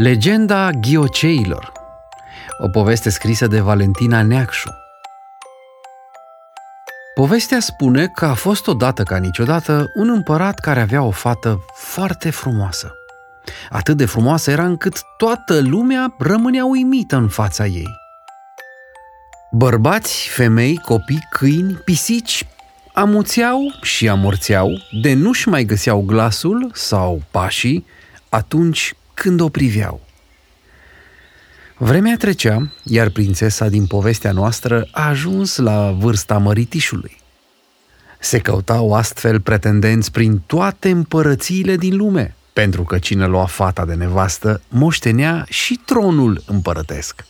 Legenda Ghioceilor O poveste scrisă de Valentina Neacșu Povestea spune că a fost odată ca niciodată un împărat care avea o fată foarte frumoasă. Atât de frumoasă era încât toată lumea rămânea uimită în fața ei. Bărbați, femei, copii, câini, pisici amuțeau și amorțeau, de nu-și mai găseau glasul sau pașii atunci când o priveau. Vremea trecea, iar prințesa din povestea noastră a ajuns la vârsta măritișului. Se căutau astfel pretendenți prin toate împărățiile din lume, pentru că cine lua fata de nevastă moștenea și tronul împărătesc.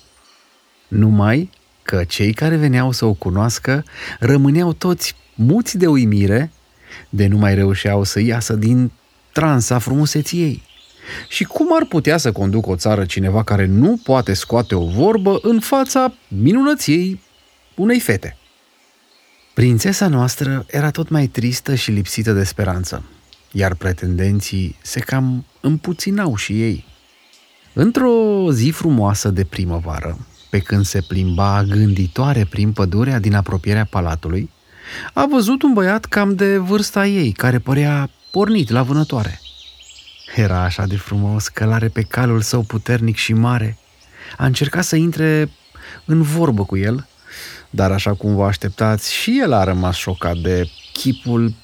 Numai că cei care veneau să o cunoască rămâneau toți muți de uimire, de nu mai reușeau să iasă din transa frumuseții ei. Și cum ar putea să conducă o țară cineva care nu poate scoate o vorbă în fața minunăției unei fete? Prințesa noastră era tot mai tristă și lipsită de speranță, iar pretendenții se cam împuținau și ei. Într-o zi frumoasă de primăvară, pe când se plimba gânditoare prin pădurea din apropierea palatului, a văzut un băiat cam de vârsta ei, care părea pornit la vânătoare. Era așa de frumos că l-are pe calul său puternic și mare. A încercat să intre în vorbă cu el, dar așa cum vă așteptați, și el a rămas șocat de chipul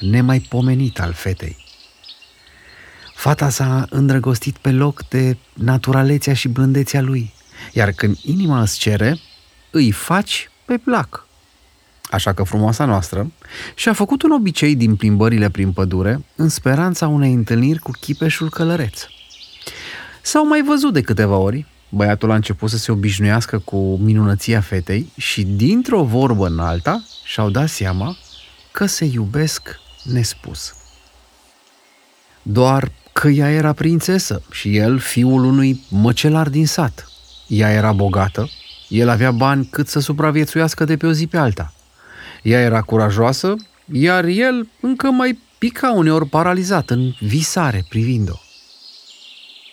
nemaipomenit al fetei. Fata s-a îndrăgostit pe loc de naturalețea și blândețea lui, iar când inima îți cere, îi faci pe plac. Așa că frumoasa noastră și-a făcut un obicei din plimbările prin pădure în speranța unei întâlniri cu chipeșul călăreț. S-au mai văzut de câteva ori, băiatul a început să se obișnuiască cu minunăția fetei și dintr-o vorbă în alta și-au dat seama că se iubesc nespus. Doar că ea era prințesă și el fiul unui măcelar din sat. Ea era bogată, el avea bani cât să supraviețuiască de pe o zi pe alta. Ea era curajoasă, iar el încă mai pica uneori paralizat în visare privind-o.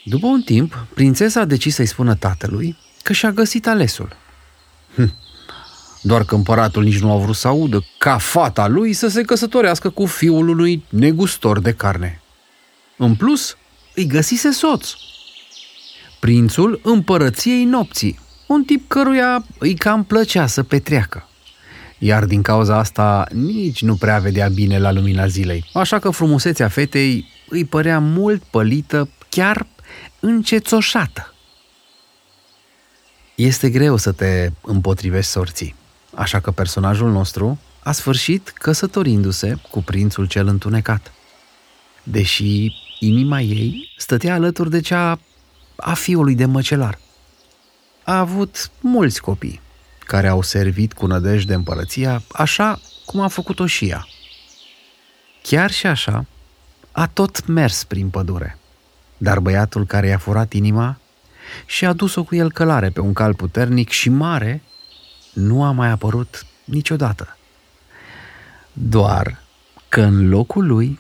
După un timp, prințesa a decis să-i spună tatălui că și-a găsit alesul. Hm. Doar că împăratul nici nu a vrut să audă ca fata lui să se căsătorească cu fiul unui negustor de carne. În plus, îi găsise soț. Prințul împărăției nopții, un tip căruia îi cam plăcea să petreacă iar din cauza asta nici nu prea vedea bine la lumina zilei. Așa că frumusețea fetei îi părea mult pălită, chiar încețoșată. Este greu să te împotrivești sorții, așa că personajul nostru a sfârșit căsătorindu-se cu prințul cel întunecat. Deși inima ei stătea alături de cea a fiului de măcelar. A avut mulți copii, care au servit cu nădejde împărăția, așa cum a făcut-o și ea. Chiar și așa, a tot mers prin pădure. Dar băiatul care i-a furat inima și a dus-o cu el călare pe un cal puternic și mare, nu a mai apărut niciodată. Doar că în locul lui,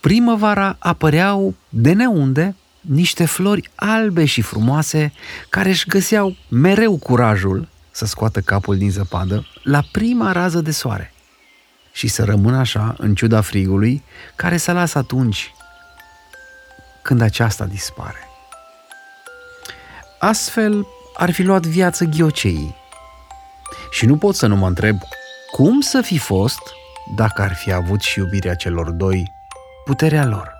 primăvara apăreau de neunde niște flori albe și frumoase care își găseau mereu curajul să scoată capul din zăpadă la prima rază de soare și să rămână așa în ciuda frigului care să lasă atunci când aceasta dispare. Astfel ar fi luat viață ghioceii. Și nu pot să nu mă întreb cum să fi fost dacă ar fi avut și iubirea celor doi puterea lor.